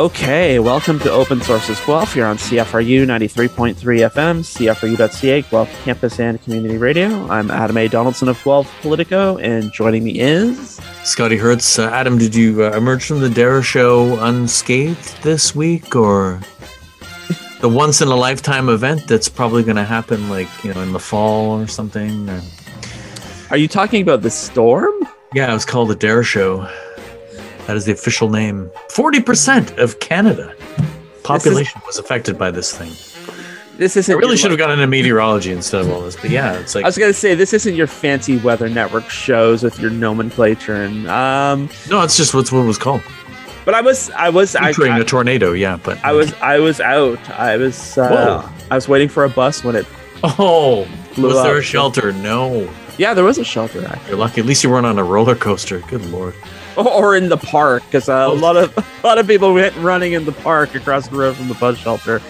Okay, welcome to Open Sources Guelph. You're on CFRU 93.3 FM, CFRU.ca, Guelph Campus and Community Radio. I'm Adam A. Donaldson of Guelph Politico, and joining me is Scotty Hertz. Uh, Adam, did you uh, emerge from the derecho unscathed this week, or the once in a lifetime event that's probably going to happen, like you know, in the fall or something? Or... Are you talking about the storm? Yeah, it was called the derecho. That is the official name. 40% of Canada population is, was affected by this thing. This isn't I really should have gone into meteorology instead of all this, but yeah, it's like I was gonna say this isn't your fancy weather network shows with your nomenclature and um No, it's just what's what it was called. But I was I was featuring I, a tornado, yeah, but I was I was out. I was uh, I was waiting for a bus when it Oh was up. there a shelter? No. Yeah, there was a shelter actually. You're lucky. At least you weren't on a roller coaster. Good lord or in the park because uh, a lot of a lot of people went running in the park across the road from the bus shelter.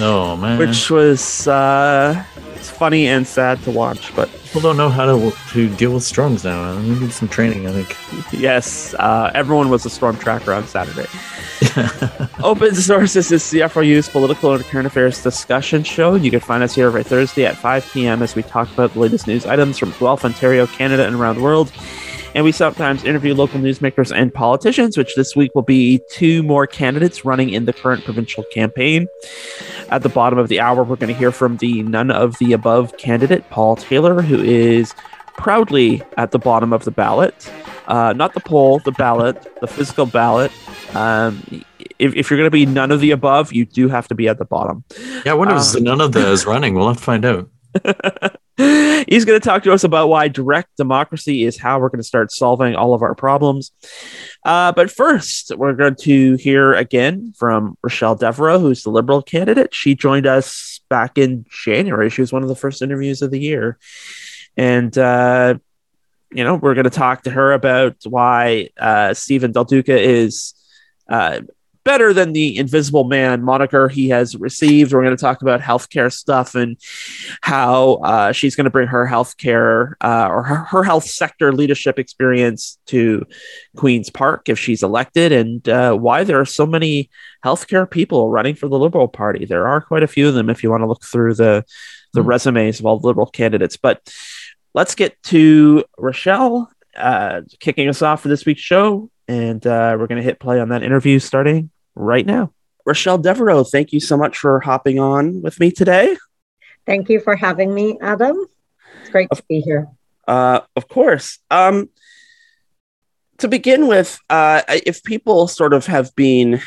Oh man, which was uh, it's funny and sad to watch, but people don't know how to to deal with storms now. We need some training, I think. Yes, uh, everyone was a storm tracker on Saturday. Open Sources is CFRU's political and current affairs discussion show. You can find us here every Thursday at 5 p.m. as we talk about the latest news items from Guelph, Ontario, Canada, and around the world. And we sometimes interview local newsmakers and politicians, which this week will be two more candidates running in the current provincial campaign. At the bottom of the hour, we're going to hear from the none of the above candidate, Paul Taylor, who is proudly at the bottom of the ballot. Uh, not the poll, the ballot, the physical ballot. Um, if, if, you're going to be none of the above, you do have to be at the bottom. Yeah, I wonder if um, none of the is running. We'll have to find out. He's going to talk to us about why direct democracy is how we're going to start solving all of our problems. Uh, but first, we're going to hear again from Raechelle Devereaux, who's the Liberal candidate. She joined us back in January. She was one of the first interviews of the year. And, uh, you know, we're going to talk to her about why uh, Stephen Del Duca is uh, better than the Invisible Man moniker he has received. We're going to talk about healthcare stuff and how uh, she's going to bring her healthcare uh, or her, her, health sector leadership experience to Queen's Park if she's elected, and uh, why there are so many healthcare people running for the Liberal Party. There are quite a few of them if you want to look through the the mm-hmm. resumes of all the Liberal candidates. But let's get to Raechelle uh, kicking us off for this week's show and uh, we're going to hit play on that interview starting right now. Raechelle Devereaux, thank you so much for hopping on with me today. Thank you for having me, Adam. It's great to be here. Uh, of course. Um, to begin with, uh, if people sort of have been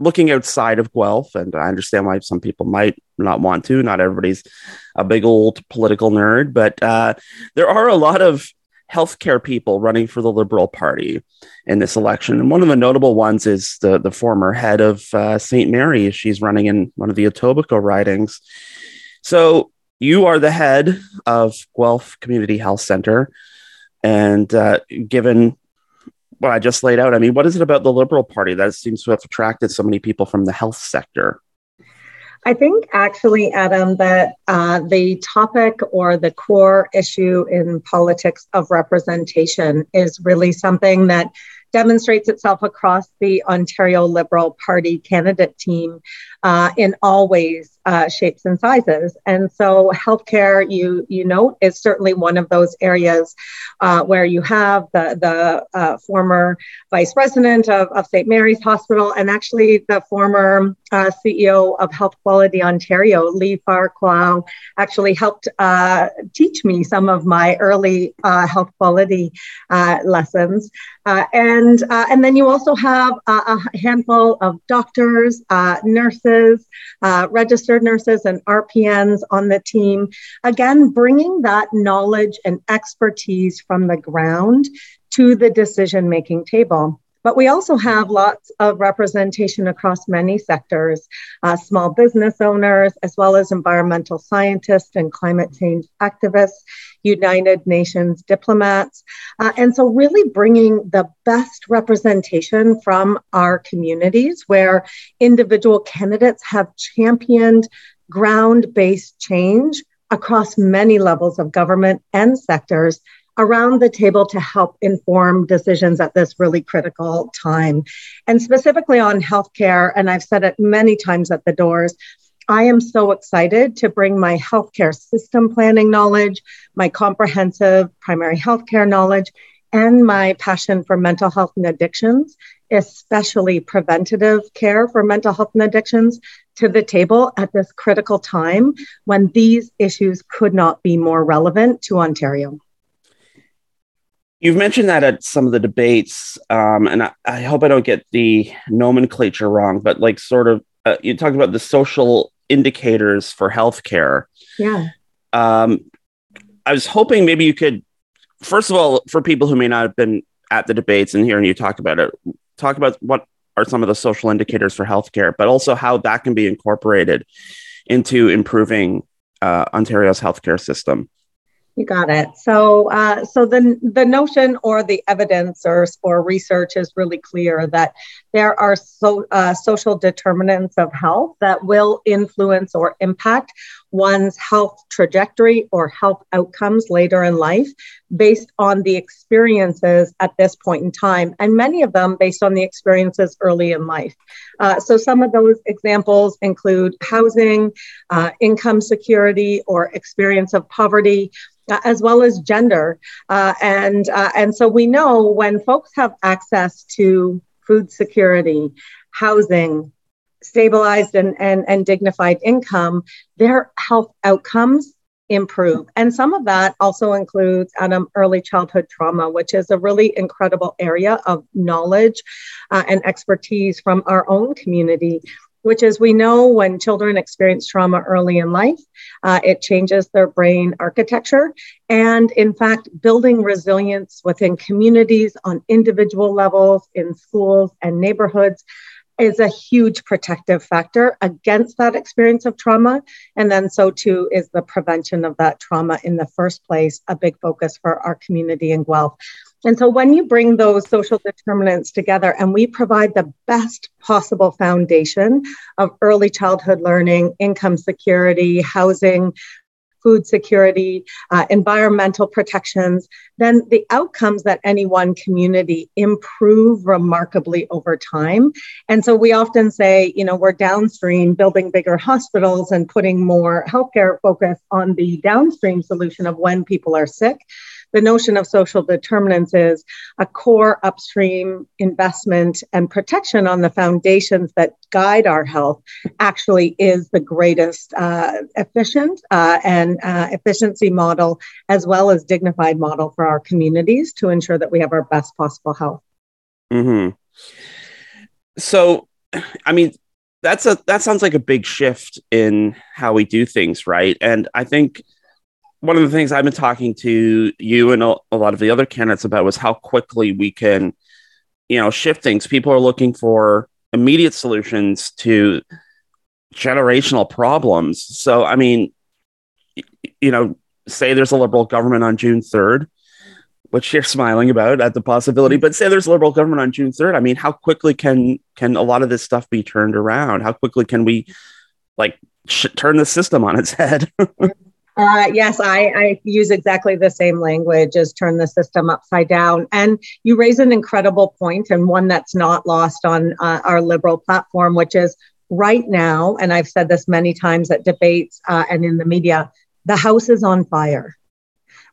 looking outside of Guelph, and I understand why some people might not want to, not everybody's a big old political nerd, but uh, there are a lot of healthcare people running for the Liberal Party in this election. And one of the notable ones is the, the former head of uh, St. Mary. She's running in one of the Etobicoke ridings. So you are the head of Guelph Community Health Center. And uh, given what I just laid out, I mean, what is it about the Liberal Party that seems to have attracted so many people from the health sector? I think actually, Adam, that uh, the topic or the core issue in politics of representation is really something that demonstrates itself across the Ontario Liberal Party candidate team uh, in all ways, uh, shapes, and sizes. And so, healthcare, you you note, is certainly one of those areas uh, where you have the the uh, former vice president of, of St. Mary's Hospital and actually the former uh, CEO of Health Quality Ontario, Lee Fairclough, actually helped uh, teach me some of my early health quality lessons. and and then you also have a handful of doctors, nurses nurses, uh, registered nurses, and RPNs on the team. Again, bringing that knowledge and expertise from the ground to the decision making table. But we also have lots of representation across many sectors uh, small business owners, as well as environmental scientists and climate change activists, United Nations diplomats. Uh, and so, really bringing the best representation from our communities where individual candidates have championed ground based change across many levels of government and sectors around the table to help inform decisions at this really critical time. And specifically on healthcare, and I've said it many times at the doors, I am so excited to bring my healthcare system planning knowledge, my comprehensive primary healthcare knowledge, and my passion for mental health and addictions, especially preventative care for mental health and addictions, to the table at this critical time when these issues could not be more relevant to Ontario. You've mentioned that at some of the debates, um, and I, I, hope I don't get the nomenclature wrong, but like sort of, uh, you talked about the social indicators for healthcare. Yeah. Um, I was hoping maybe you could, first of all, for people who may not have been at the debates and hearing you talk about it, talk about what are some of the social indicators for healthcare, but also how that can be incorporated into improving uh, Ontario's healthcare system. You got it. So, uh, so the the notion or the evidence or or research is really clear that there are so uh, social determinants of health that will influence or impact one's health trajectory or health outcomes later in life, based on the experiences at this point in time, and many of them based on the experiences early in life. Uh, so, some of those examples include housing, uh, income security, or experience of poverty uh, as well as gender. Uh, and, uh, and so we know when folks have access to food security, housing, stabilized and, and, and dignified income, their health outcomes improve. And some of that also includes early childhood trauma, which is a really incredible area of knowledge uh, and expertise from our own community which is we know when children experience trauma early in life, uh, it changes their brain architecture. And in fact, building resilience within communities on individual levels, in schools and neighborhoods is a huge protective factor against that experience of trauma. And then so too is the prevention of that trauma in the first place, a big focus for our community in Guelph. And so when you bring those social determinants together and we provide the best possible foundation of early childhood learning, income security, housing, food security, uh, environmental protections, then the outcomes that any one community improve remarkably over time. And so we often say, you know, we're downstream building bigger hospitals and putting more healthcare focus on the downstream solution of when people are sick the notion of social determinants is a core upstream investment and protection on the foundations that guide our health actually is the greatest uh, efficient uh, and uh, efficiency model as well as dignified model for our communities to ensure that we have our best possible health. Mm-hmm. So, I mean, that's a that sounds like a big shift in how we do things, right? And I think one of the things I've been talking to you and a, lot of the other candidates about was how quickly we can, you know, shift things. People are looking for immediate solutions to generational problems. So, I mean, you know, say there's a liberal government on June 3rd, which you're smiling about at the possibility, but say there's a liberal government on June 3rd. I mean, how quickly can can a lot of this stuff be turned around? How quickly can we like sh- turn the system on its head? Uh, yes, I, I, use exactly the same language as turn the system upside down. And you raise an incredible point and one that's not lost on uh, our liberal platform, which is right now, and I've said this many times at debates uh, and in the media, the house is on fire.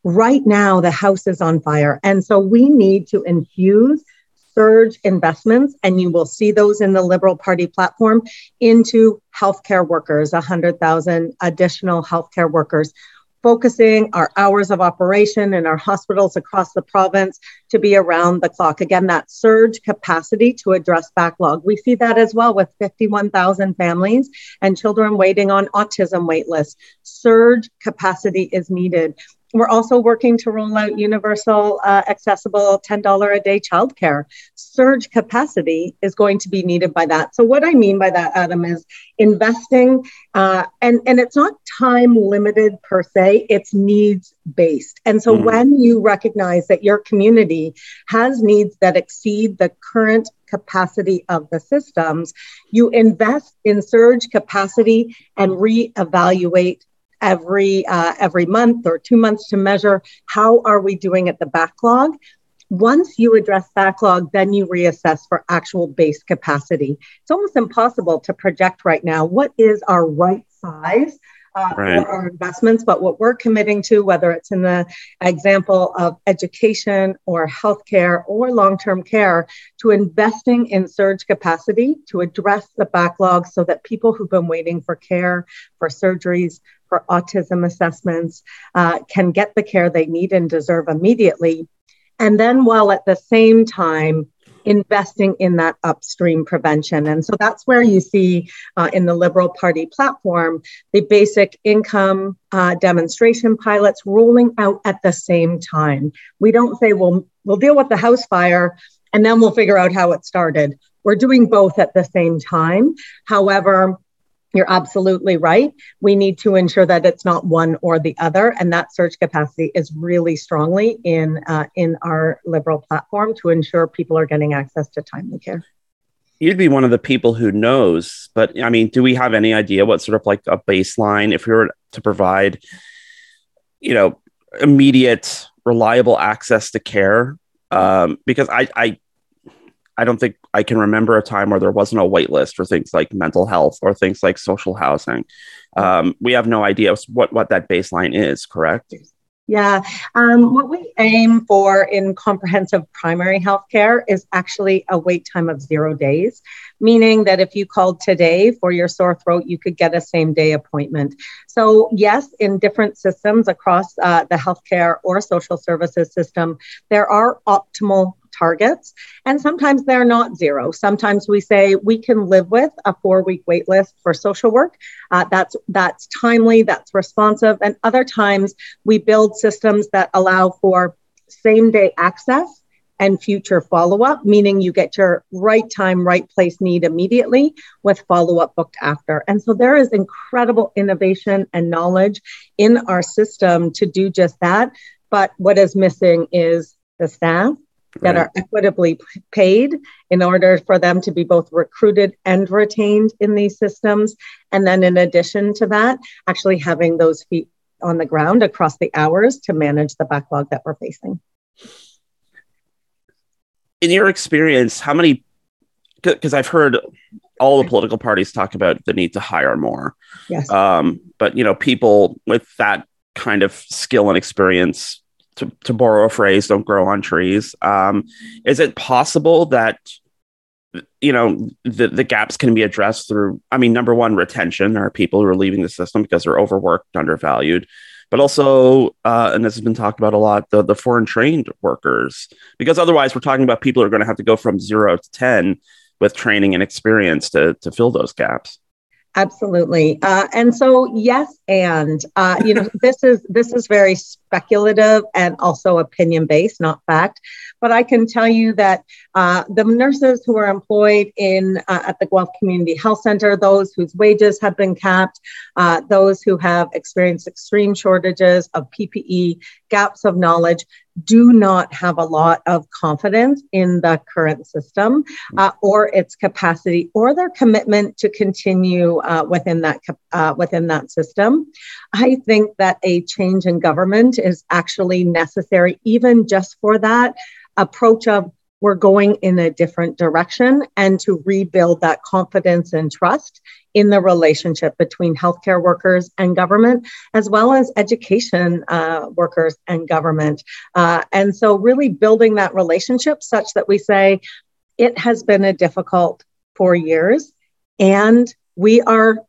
Right now, the house is on fire. And so we need to infuse surge investments, and you will see those in the Liberal Party platform, into healthcare workers, 100,000 additional healthcare workers, focusing our hours of operation in our hospitals across the province to be around the clock. Again, that surge capacity to address backlog. We see that as well with 51,000 families and children waiting on autism waitlists. Surge capacity is needed. We're also working to roll out universal, uh, accessible $10 a day childcare. Surge capacity is going to be needed by that. So, what I mean by that, Adam, is investing, uh, and, and it's not time limited per se, it's needs based. And so, mm-hmm. when you recognize that your community has needs that exceed the current capacity of the systems, you invest in surge capacity and reevaluate every uh, every month or two months to measure how are we doing at the backlog once you address backlog, then you reassess for actual base capacity. It's almost impossible to project right now what is our right size uh, right. for our investments. But what we're committing to, whether it's in the example of education or healthcare or long term care, to investing in surge capacity to address the backlog so that people who've been waiting for care, for surgeries, for autism assessments uh, can get the care they need and deserve immediately and then while at the same time investing in that upstream prevention. And so that's where you see uh, in the Liberal Party platform the basic income uh, demonstration pilots rolling out at the same time. We don't say, well, we'll deal with the house fire and then we'll figure out how it started. We're doing both at the same time. However, you're absolutely right. We need to ensure that it's not one or the other, and that surge capacity is really strongly in uh, in our liberal platform to ensure people are getting access to timely care. You'd be one of the people who knows, but I mean, do we have any idea what sort of like a baseline if we were to provide, you know, immediate, reliable access to care? Um, because I, I I don't think I can remember a time where there wasn't a wait list for things like mental health or things like social housing. Um, we have no idea what, what that baseline is, correct? Yeah. Um, what we aim for in comprehensive primary health care is actually a wait time of zero days, meaning that if you called today for your sore throat, you could get a same day appointment. So, yes, in different systems across uh, the healthcare or social services system, there are optimal targets. And sometimes they're not zero. Sometimes we say we can live with a four week wait list for social work. Uh, that's, that's timely, that's responsive. And other times we build systems that allow for same day access and future follow up, meaning you get your right time, right place need immediately with follow up booked after. And so there is incredible innovation and knowledge in our system to do just that. But what is missing is the staff that right. are equitably paid in order for them to be both recruited and retained in these systems. And then, in addition to that, actually having those feet on the ground across the hours to manage the backlog that we're facing. In your experience, how many? Because I've heard all the political parties talk about the need to hire more. Yes. Um, but you know, people with that kind of skill and experience to, to borrow a phrase, don't grow on trees. Um, is it possible that you know the, the gaps can be addressed through i mean number one retention. Are people who are leaving the system because they're overworked undervalued. But also uh, and this has been talked about a lot the, the foreign trained workers. Because otherwise we're talking about people who are going to have to go from zero to 10 with training and experience to, to fill those gaps Absolutely. Uh, and so, yes, and uh, you know, this is this is very speculative and also opinion based, not fact. But I can tell you that uh, the nurses who are employed in uh, at the Guelph Community Health Center, those whose wages have been capped, uh, those who have experienced extreme shortages of PPE, gaps of knowledge, do not have a lot of confidence in the current system uh, or its capacity or their commitment to continue uh, within that uh, within that system. I think that a change in government is actually necessary, even just for that approach of we're going in a different direction and to rebuild that confidence and trust in the relationship between healthcare workers and government, as well as education uh, workers and government. Uh, and so, really building that relationship such that we say it has been a difficult four years, and we are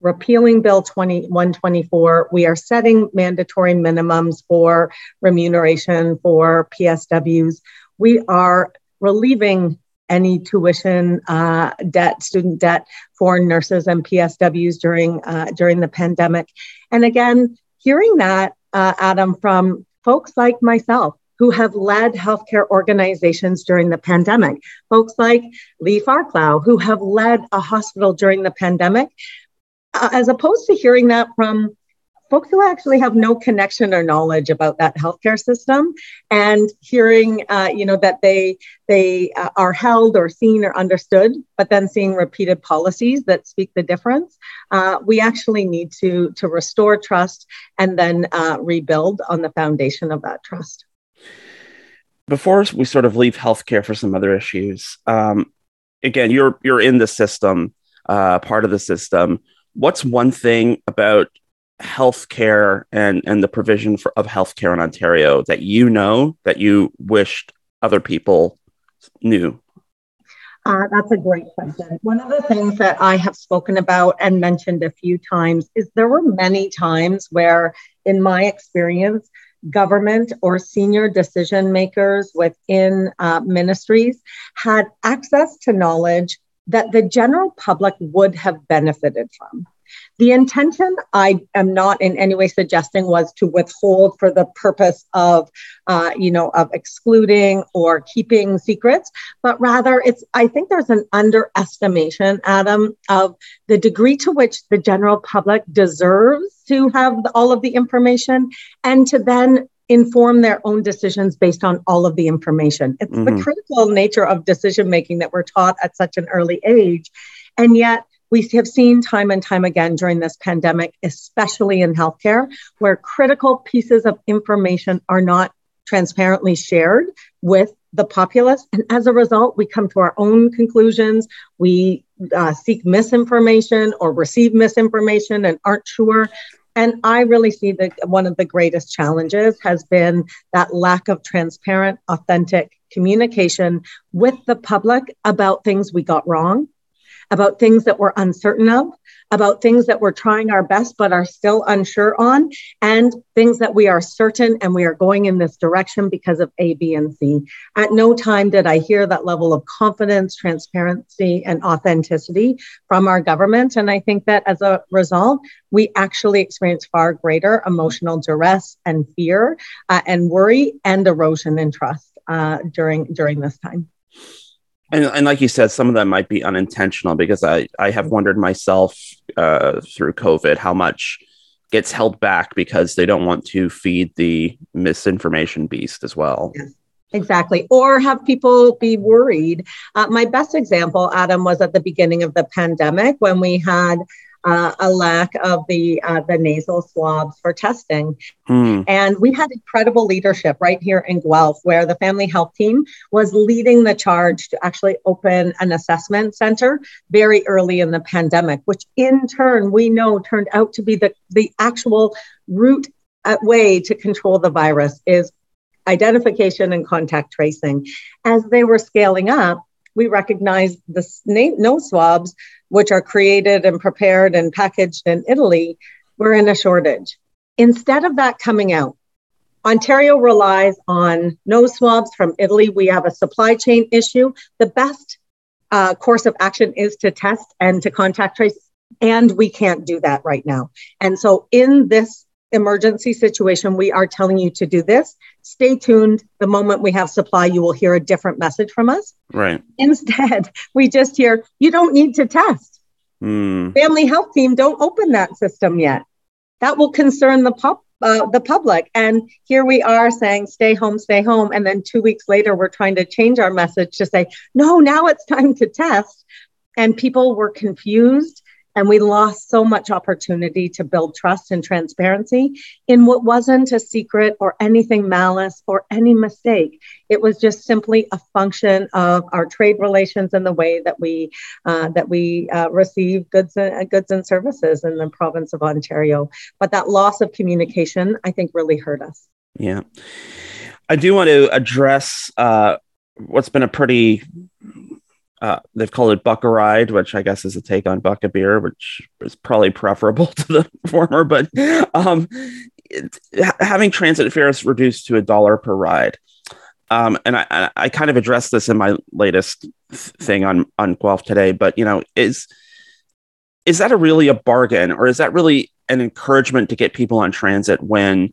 repealing Bill 2124. We are setting mandatory minimums for remuneration for PSWs. We are relieving any tuition uh, debt, student debt for nurses and PSWs during uh, during the pandemic. And again, hearing that, uh, Adam, from folks like myself who have led healthcare organizations during the pandemic, folks like Lee Fairclough, who have led a hospital during the pandemic, uh, as opposed to hearing that from folks who actually have no connection or knowledge about that healthcare system and hearing uh, you know that they they uh, are held or seen or understood but then seeing repeated policies that speak the difference uh, we actually need to to restore trust and then uh, rebuild on the foundation of that trust. Before we sort of leave healthcare for some other issues um, again you're you're in the system uh, part of the system. What's one thing about healthcare and and the provision for, of healthcare in Ontario that you know that you wished other people knew? Uh, that's a great question. One of the things that I have spoken about and mentioned a few times is there were many times where, in my experience, government or senior decision makers within uh, ministries had access to knowledge that the general public would have benefited from. The intention, I am not in any way suggesting, was to withhold for the purpose of, uh, you know, of excluding or keeping secrets, but rather it's. I think there's an underestimation, Adam, of the degree to which the general public deserves to have all of the information and to then inform their own decisions based on all of the information. It's mm-hmm. the critical nature of decision making that we're taught at such an early age. And yet, we have seen time and time again during this pandemic, especially in healthcare, where critical pieces of information are not transparently shared with the populace. And as a result, we come to our own conclusions. We uh, seek misinformation or receive misinformation and aren't sure. And I really see that one of the greatest challenges has been that lack of transparent, authentic communication with the public about things we got wrong about things that we're uncertain of, about things that we're trying our best but are still unsure on, and things that we are certain and we are going in this direction because of A, B, and C. At no time did I hear that level of confidence, transparency, and authenticity from our government. And I think that as a result, we actually experience far greater emotional duress and fear uh, and worry and erosion in trust uh, during during this time and, and like you said, some of them might be unintentional because I, I have wondered myself uh, through COVID how much gets held back because they don't want to feed the misinformation beast as well. Exactly. Or have people be worried. Uh, my best example, Adam, was at the beginning of the pandemic when we had uh, a lack of the uh, the nasal swabs for testing. Hmm. And we had incredible leadership right here in Guelph, where the family health team was leading the charge to actually open an assessment center very early in the pandemic, which in turn we know turned out to be the the actual route uh, way to control the virus is identification and contact tracing. As they were scaling up, we recognize the nose swabs, which are created and prepared and packaged in Italy, were in a shortage. Instead of that coming out, Ontario relies on nose swabs from Italy. We have a supply chain issue. The best uh, course of action is to test and to contact trace, and we can't do that right now. And so, in this emergency situation, we are telling you to do this. Stay tuned. The moment we have supply, you will hear a different message from us. Right. Instead, we just hear, you don't need to test. Mm. Family health team, don't open that system yet. That will concern the pub, uh, the public. And here we are saying, stay home, stay home. And then two weeks later, we're trying to change our message to say, no, now it's time to test. And people were confused and we lost so much opportunity to build trust and transparency in what wasn't a secret or anything malice or any mistake. It was just simply a function of our trade relations and the way that we uh, that we uh, receive goods and goods and services in the province of Ontario. But that loss of communication, I think, really hurt us. Yeah, I do want to address uh, what's been a pretty uh, they've called it Buck a Ride, which I guess is a take on Buck a Beer, which is probably preferable to the former. But um, it, having transit fares reduced to a dollar per ride, um, and I, I kind of addressed this in my latest thing on on Guelph today. But you know, is is that a really a bargain, or is that really an encouragement to get people on transit when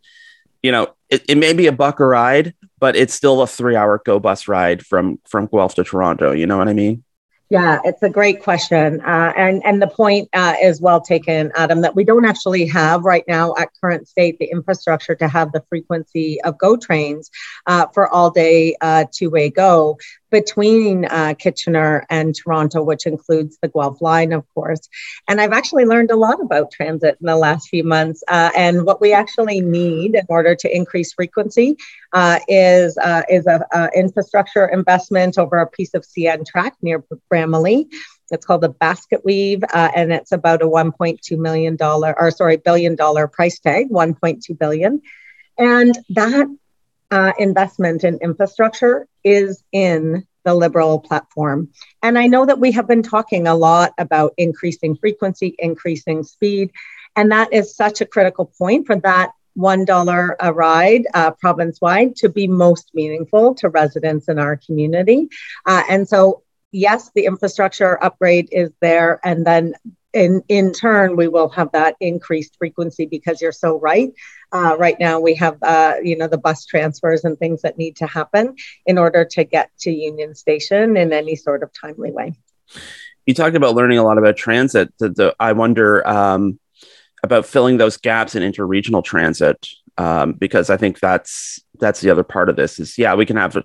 you know it, it may be a buck a ride, but it's still a three hour go bus ride from from Guelph to Toronto. You know what I mean? Yeah, it's a great question, uh, and and the point uh, is well taken, Adam. That we don't actually have right now at current state the infrastructure to have the frequency of GO trains uh, for all day uh, two way GO between uh, Kitchener and Toronto, which includes the Guelph line, of course. And I've actually learned a lot about transit in the last few months. Uh, and what we actually need in order to increase frequency uh, is uh, is a, infrastructure investment over a piece of CN track near Bramalea. It's called the basket weave, uh, and it's about a 1.2 million dollar, or sorry, billion dollar price tag, 1.2 billion. And that uh, investment in infrastructure is in the Liberal platform. And I know that we have been talking a lot about increasing frequency, increasing speed, and that is such a critical point for that $1 a ride uh, province wide to be most meaningful to residents in our community. Uh, and so, yes, the infrastructure upgrade is there. And then in, in turn, we will have that increased frequency because you're so right. Uh, right now, we have uh, you know the bus transfers and things that need to happen in order to get to Union Station in any sort of timely way. You talked about learning a lot about transit. The, the, I wonder um, about filling those gaps in interregional transit um, because I think that's that's the other part of this. Is yeah, we can have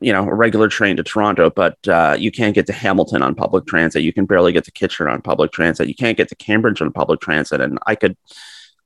you know a regular train to Toronto, but uh, you can't get to Hamilton on public transit. You can barely get to Kitchener on public transit. You can't get to Cambridge on public transit, and I could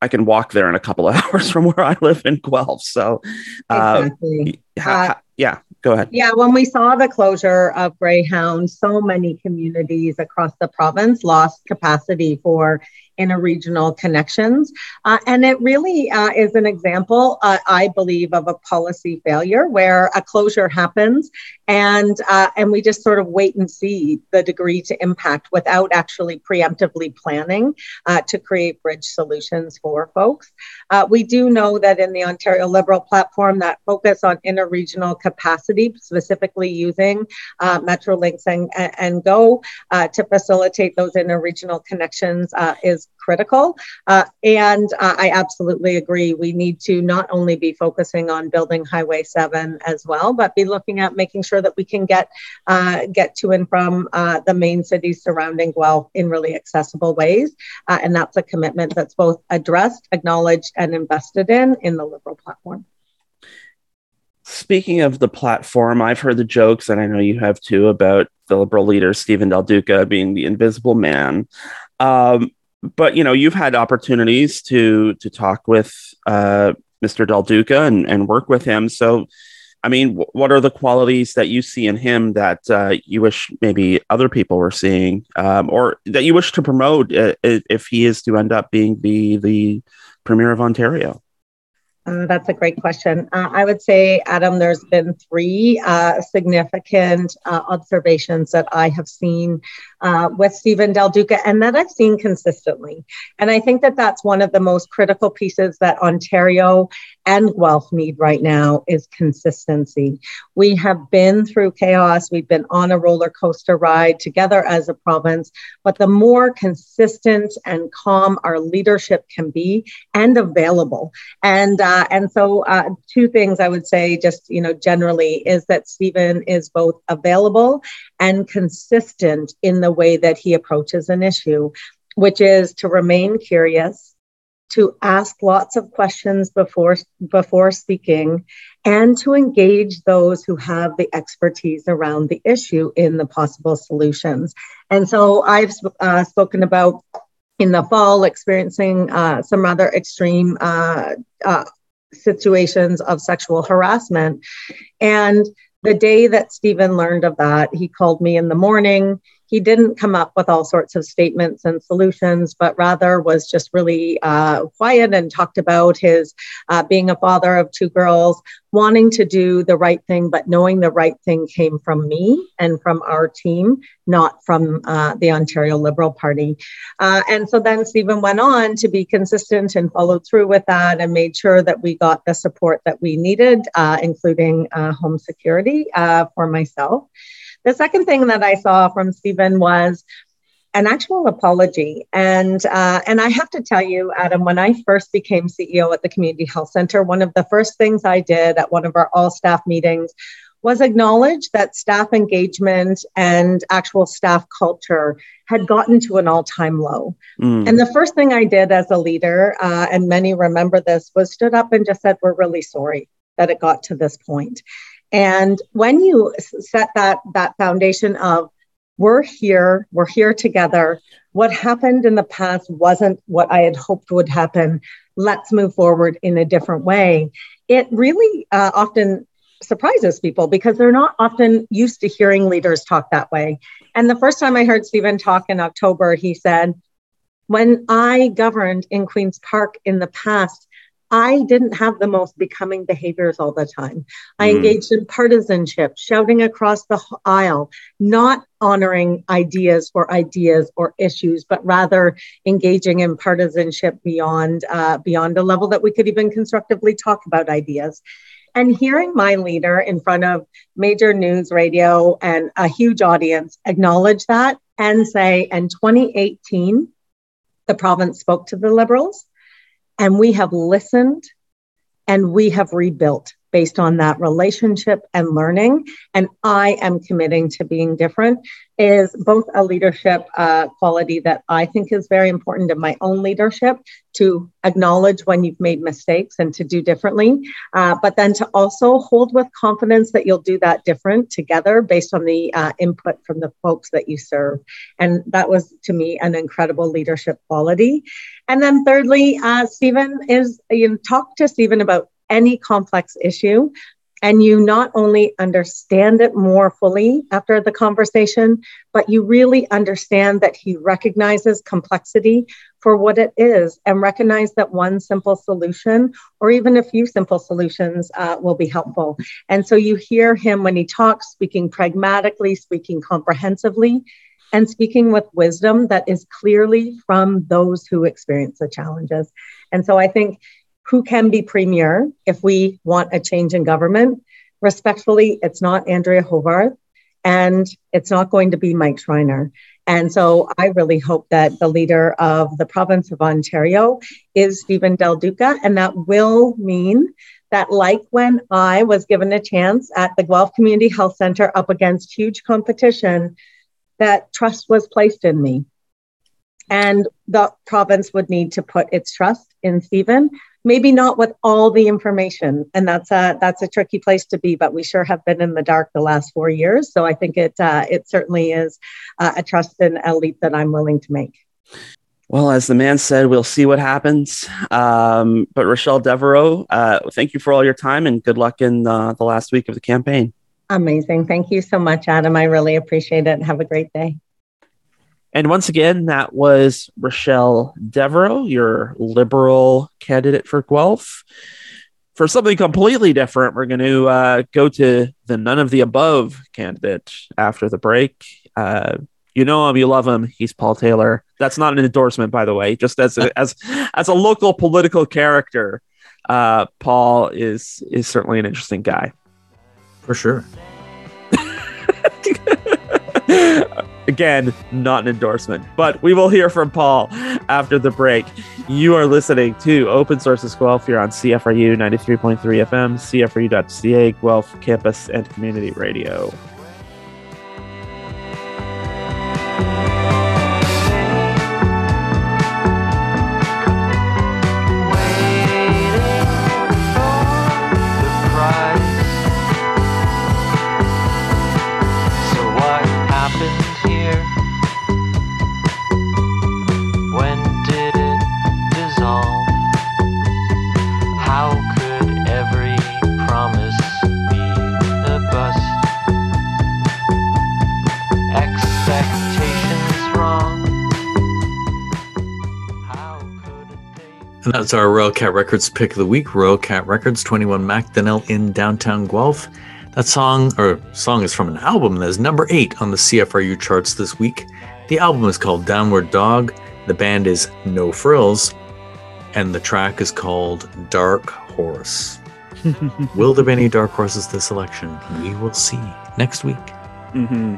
I can walk there in a couple of hours from where I live in Guelph. So, uh, exactly. ha, ha, yeah, go ahead. Yeah, when we saw the closure of Greyhound, so many communities across the province lost capacity for interregional connections. Uh, and it really uh, is an example, uh, I believe, of a policy failure where a closure happens and, uh, and we just sort of wait and see the degree to impact without actually preemptively planning uh, to create bridge solutions for folks. Uh, we do know that in the Ontario Liberal platform, that focus on interregional capacity, specifically using Metrolinx and, and GO to facilitate those interregional connections, is critical. Uh, and uh, I absolutely agree. We need to not only be focusing on building Highway 7 as well, but be looking at making sure that we can get uh, get to and from uh, the main cities surrounding Guelph in really accessible ways. Uh, and that's a commitment that's both addressed, acknowledged, and invested in in the Liberal platform. Speaking of the platform, I've heard the jokes, and I know you have too, about the Liberal leader Stephen Del Duca being the invisible man. Um, but you know, you've had opportunities to to talk with uh, Mr. Del Duca and, and work with him. So, I mean, w- what are the qualities that you see in him that uh, you wish maybe other people were seeing, um, or that you wish to promote uh, if he is to end up being the the premier of Ontario? Uh, that's a great question. Uh, I would say, Adam, there's been three uh, significant uh, observations that I have seen uh, with Stephen Del Duca and that I've seen consistently. And I think that that's one of the most critical pieces that Ontario and Guelph need right now is consistency. We have been through chaos, we've been on a roller coaster ride together as a province, but the more consistent and calm our leadership can be and available. And uh, and so uh, two things I would say just you know generally is that Stephen is both available and consistent in the way that he approaches an issue, which is to remain curious to ask lots of questions before before speaking and to engage those who have the expertise around the issue in the possible solutions. And so i've uh, spoken about in the fall experiencing uh, some rather extreme uh, uh situations of sexual harassment. And the day that stephen learned of that he called me in the morning he didn't come up with all sorts of statements and solutions, but rather was just really uh, quiet and talked about his uh, being a father of two girls, wanting to do the right thing, but knowing the right thing came from me and from our team, not from uh, the Ontario Liberal Party. Uh, and so then Stephen went on to be consistent and followed through with that and made sure that we got the support that we needed, uh, including uh, home security for myself. The second thing that I saw from Stephen was an actual apology. And uh, and I have to tell you, Adam, when I first became CEO at the Community Health Center, one of the first things I did at one of our all staff meetings was acknowledge that staff engagement and actual staff culture had gotten to an all time low. Mm. And the first thing I did as a leader, uh, and many remember this, was stood up and just said, We're really sorry that it got to this point. And when you set that, that foundation of, we're here, we're here together. What happened in the past wasn't what I had hoped would happen. Let's move forward in a different way. It really uh, often surprises people because they're not often used to hearing leaders talk that way. And the first time I heard Stephen talk in October, he said, When I governed in Queen's Park in the past, I didn't have the most becoming behaviors all the time. I mm. engaged in partisanship, shouting across the aisle, not honoring ideas for ideas or issues, but rather engaging in partisanship beyond uh, beyond a level that we could even constructively talk about ideas. And hearing my leader in front of major news radio and a huge audience acknowledge that and say, in 2018, the province spoke to the Liberals and we have listened and we have rebuilt based on that relationship and learning. And I am committing to being different is both a leadership uh, quality that I think is very important in my own leadership to acknowledge when you've made mistakes and to do differently, uh, but then to also hold with confidence that you'll do that different together based on the uh, input from the folks that you serve. And that was to me an incredible leadership quality. And then thirdly, uh, Stephen is you know, talk to Stephen about any complex issue and you not only understand it more fully after the conversation, but you really understand that he recognizes complexity for what it is and recognize that one simple solution or even a few simple solutions uh, will be helpful. And so you hear him when he talks, speaking pragmatically, speaking comprehensively, and speaking with wisdom that is clearly from those who experience the challenges. And so I think who can be premier if we want a change in government. Respectfully, it's not Andrea Horwath and it's not going to be Mike Schreiner. And so I really hope that the leader of the province of Ontario is Stephen Del Duca, and that will mean that, like when I was given a chance at the Guelph Community Health Center up against huge competition, that trust was placed in me. And the province would need to put its trust in Stephen maybe not with all the information and that's a that's a tricky place to be but we sure have been in the dark the last four years so i think it uh, it certainly is uh, a trust and a leap that i'm willing to make well, as the man said, we'll see what happens. Um, but Raechelle Devereaux, uh, thank you for all your time and good luck in uh, the last week of the campaign. Amazing. Thank you so much, Adam. I really appreciate it. Have a great day. And once again, that was Raechelle Devereaux, your liberal candidate for Guelph. For something completely different, we're going to uh, go to the none of the above candidate after the break. Uh, you know him, you love him. He's Paul Taylor. That's not an endorsement, by the way. Just as a, as as a local political character, uh, Paul is is certainly an interesting guy. For sure. Again, not an endorsement, but we will hear from Paul after the break. You are listening to Open Sources Guelph here on CFRU 93.3 FM, CFRU.ca, Guelph Campus and Community Radio. That's our Royal Cat Records pick of the week. Royal Cat Records, 21 Macdonell in downtown Guelph. That song, or song, is from an album that is number eight on the CFRU charts this week. The album is called Downward Dog. The band is No Frills, and the track is called Dark Horse. will there be any dark horses this election? We will see next week. Mm-hmm.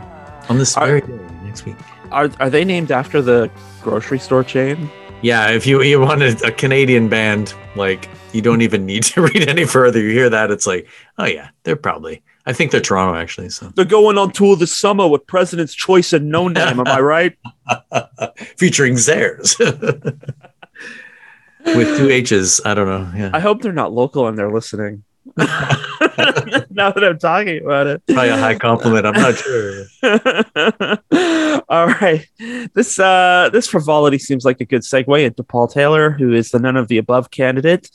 On this very day next week. Are are they named after the grocery store chain? Yeah, if you you want a, a, Canadian band, like you don't even need to read any further. You hear that, it's like, oh yeah, they're probably I think they're Toronto actually. So they're going on tour this summer with President's Choice and No Name. Am I right? Featuring Zares. With two H's. I don't know. Yeah. I hope they're not local and they're listening. now that I'm talking about it. Probably a high compliment. I'm not sure. All right. This uh this frivolity seems like a good segue into Paul Taylor, who is the none of the above candidate.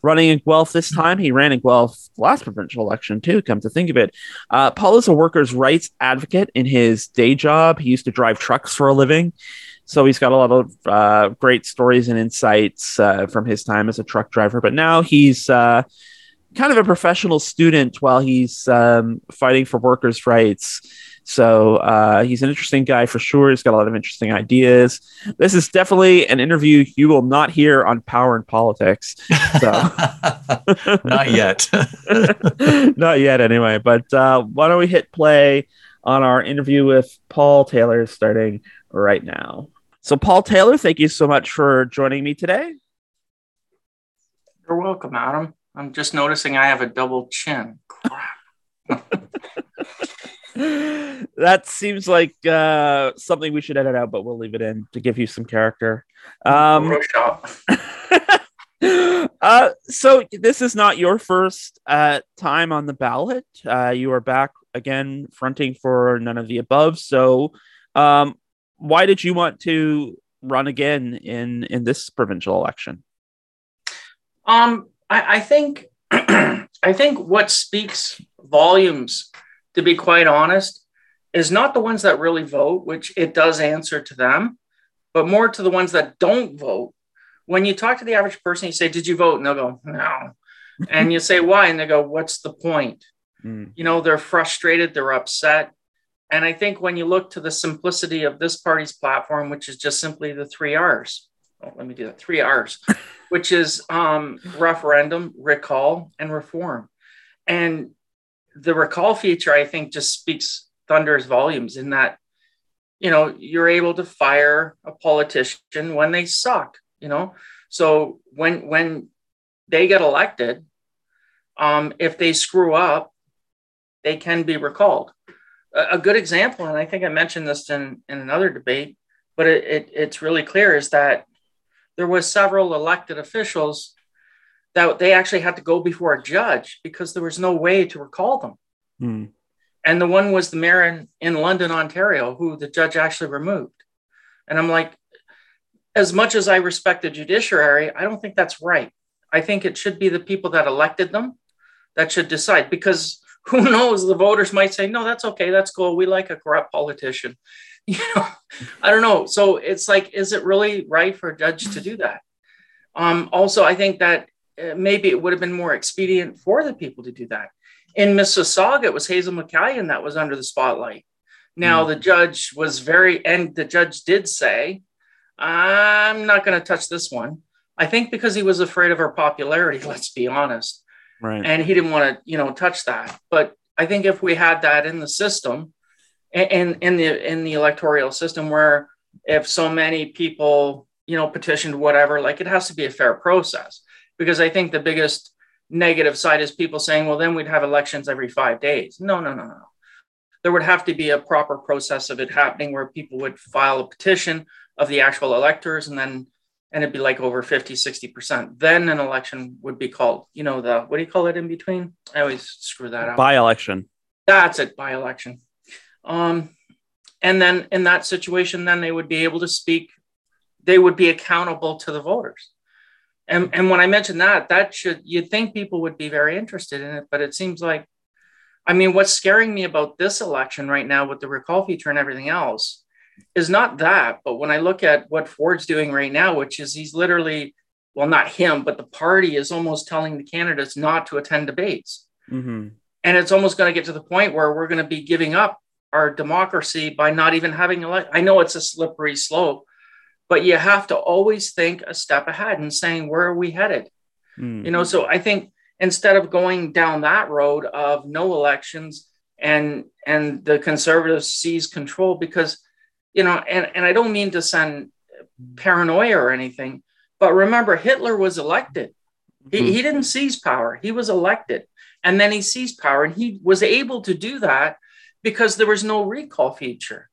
Running in Guelph this time. He ran in Guelph last provincial election too, come to think of it. Uh, Paul is a workers' rights advocate in his day job. He used to drive trucks for a living. So he's got a lot of uh, great stories and insights uh, from his time as a truck driver. But now he's uh, kind of a professional student while he's um, fighting for workers' rights. So uh, he's an interesting guy for sure. He's got a lot of interesting ideas. This is definitely an interview you will not hear on Power and Politics. So not yet. not yet, anyway. But uh, why don't we hit play on our interview with Paul Taylor starting right now? So, Paul Taylor, thank you so much for joining me today. You're welcome, Adam. I'm just noticing I have a double chin. Crap. that seems like uh, something we should edit out, but we'll leave it in to give you some character. Um, uh, so this is not your first uh, time on the ballot. Uh, you are back again, fronting for none of the above. So, um, why did you want to run again in in this provincial election? Um, I, I think I think what speaks volumes, to be quite honest, is not the ones that really vote, which it does answer to them, but more to the ones that don't vote. When you talk to the average person, you say, "Did you vote?" and they'll go, "No," and you say, "Why?" and they go, "What's the point?" Mm. You know, they're frustrated, they're upset, and I think when you look to the simplicity of this party's platform, which is just simply the three R's, oh, let me do that three R's, which is um, referendum, recall, and reform. And the recall feature, I think, just speaks thunder's volumes in that, you know, you're able to fire a politician when they suck, you know. So when when they get elected, um, if they screw up, they can be recalled a good example, and I think I mentioned this in, in another debate, but it, it, it's really clear is that there was several elected officials that they actually had to go before a judge because there was no way to recall them. Mm. And the one was the mayor in, in London, Ontario, who the judge actually removed. And I'm like, as much as I respect the judiciary, I don't think that's right. I think it should be the people that elected them that should decide because who knows? The voters might say, no, that's okay. That's cool. We like a corrupt politician. You know, I don't know. So it's like, is it really right for a judge to do that? Um, also, I think that uh, maybe it would have been more expedient for the people to do that. In Mississauga, it was Hazel McCallion that was under the spotlight. Now, mm. the judge was very, and the judge did say, I'm not going to touch this one. I think because he was afraid of her popularity, let's be honest. Right. And he didn't want to, you know, touch that. But I think if we had that in the system, and in the in the electoral system, where if so many people, you know, petitioned whatever, like it has to be a fair process. Because I think the biggest negative side is people saying, well, then we'd have elections every five days. No, no, no, no. There would have to be a proper process of it happening where people would file a petition of the actual electors and then and it'd be like over 50 60% then an election would be called you know the what do you call it in between? I always screw that up. By election that's it by election um and then in that situation then they would be able to speak they would be accountable to the voters and and when i mentioned that that should you'd think people would be very interested in it but it seems like i mean what's scaring me about this election right now with the recall feature and everything else is not that, but when I look at what Ford's doing right now, which is he's literally, well, not him, but the party is almost telling the candidates not to attend debates. Mm-hmm. And it's almost going to get to the point where we're going to be giving up our democracy by not even having elect. I know it's a slippery slope, but you have to always think a step ahead and saying, where are we headed? Mm-hmm. You know, so I think instead of going down that road of no elections and and the conservatives seize control because you know, and, and I don't mean to send paranoia or anything, but remember, Hitler was elected. He, mm-hmm. he didn't seize power, he was elected. and then he seized power. And he was able to do that because there was no recall feature.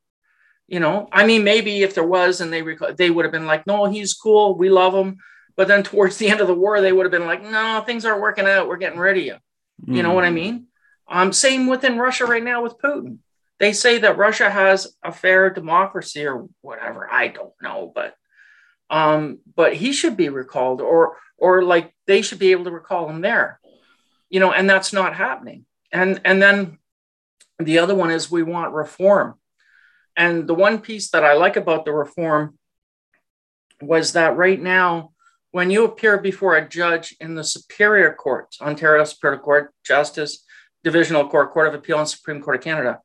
You know, I mean, maybe if there was and they recall, they would have been like, no, he's cool. We love him. But then towards the end of the war, they would have been like, no, things aren't working out. We're getting rid of you. Mm. You know what I mean? Um, same within Russia right now with Putin. They say that Russia has a fair democracy or whatever. I don't know, but um, but he should be recalled, or or like they should be able to recall him there. You know, and that's not happening. And and then the other one is we want reform. And the one piece that I like about the reform was that right now, when you appear before a judge in the Superior Court, Ontario Superior Court, Justice, Divisional Court, Court of Appeal, and Supreme Court of Canada,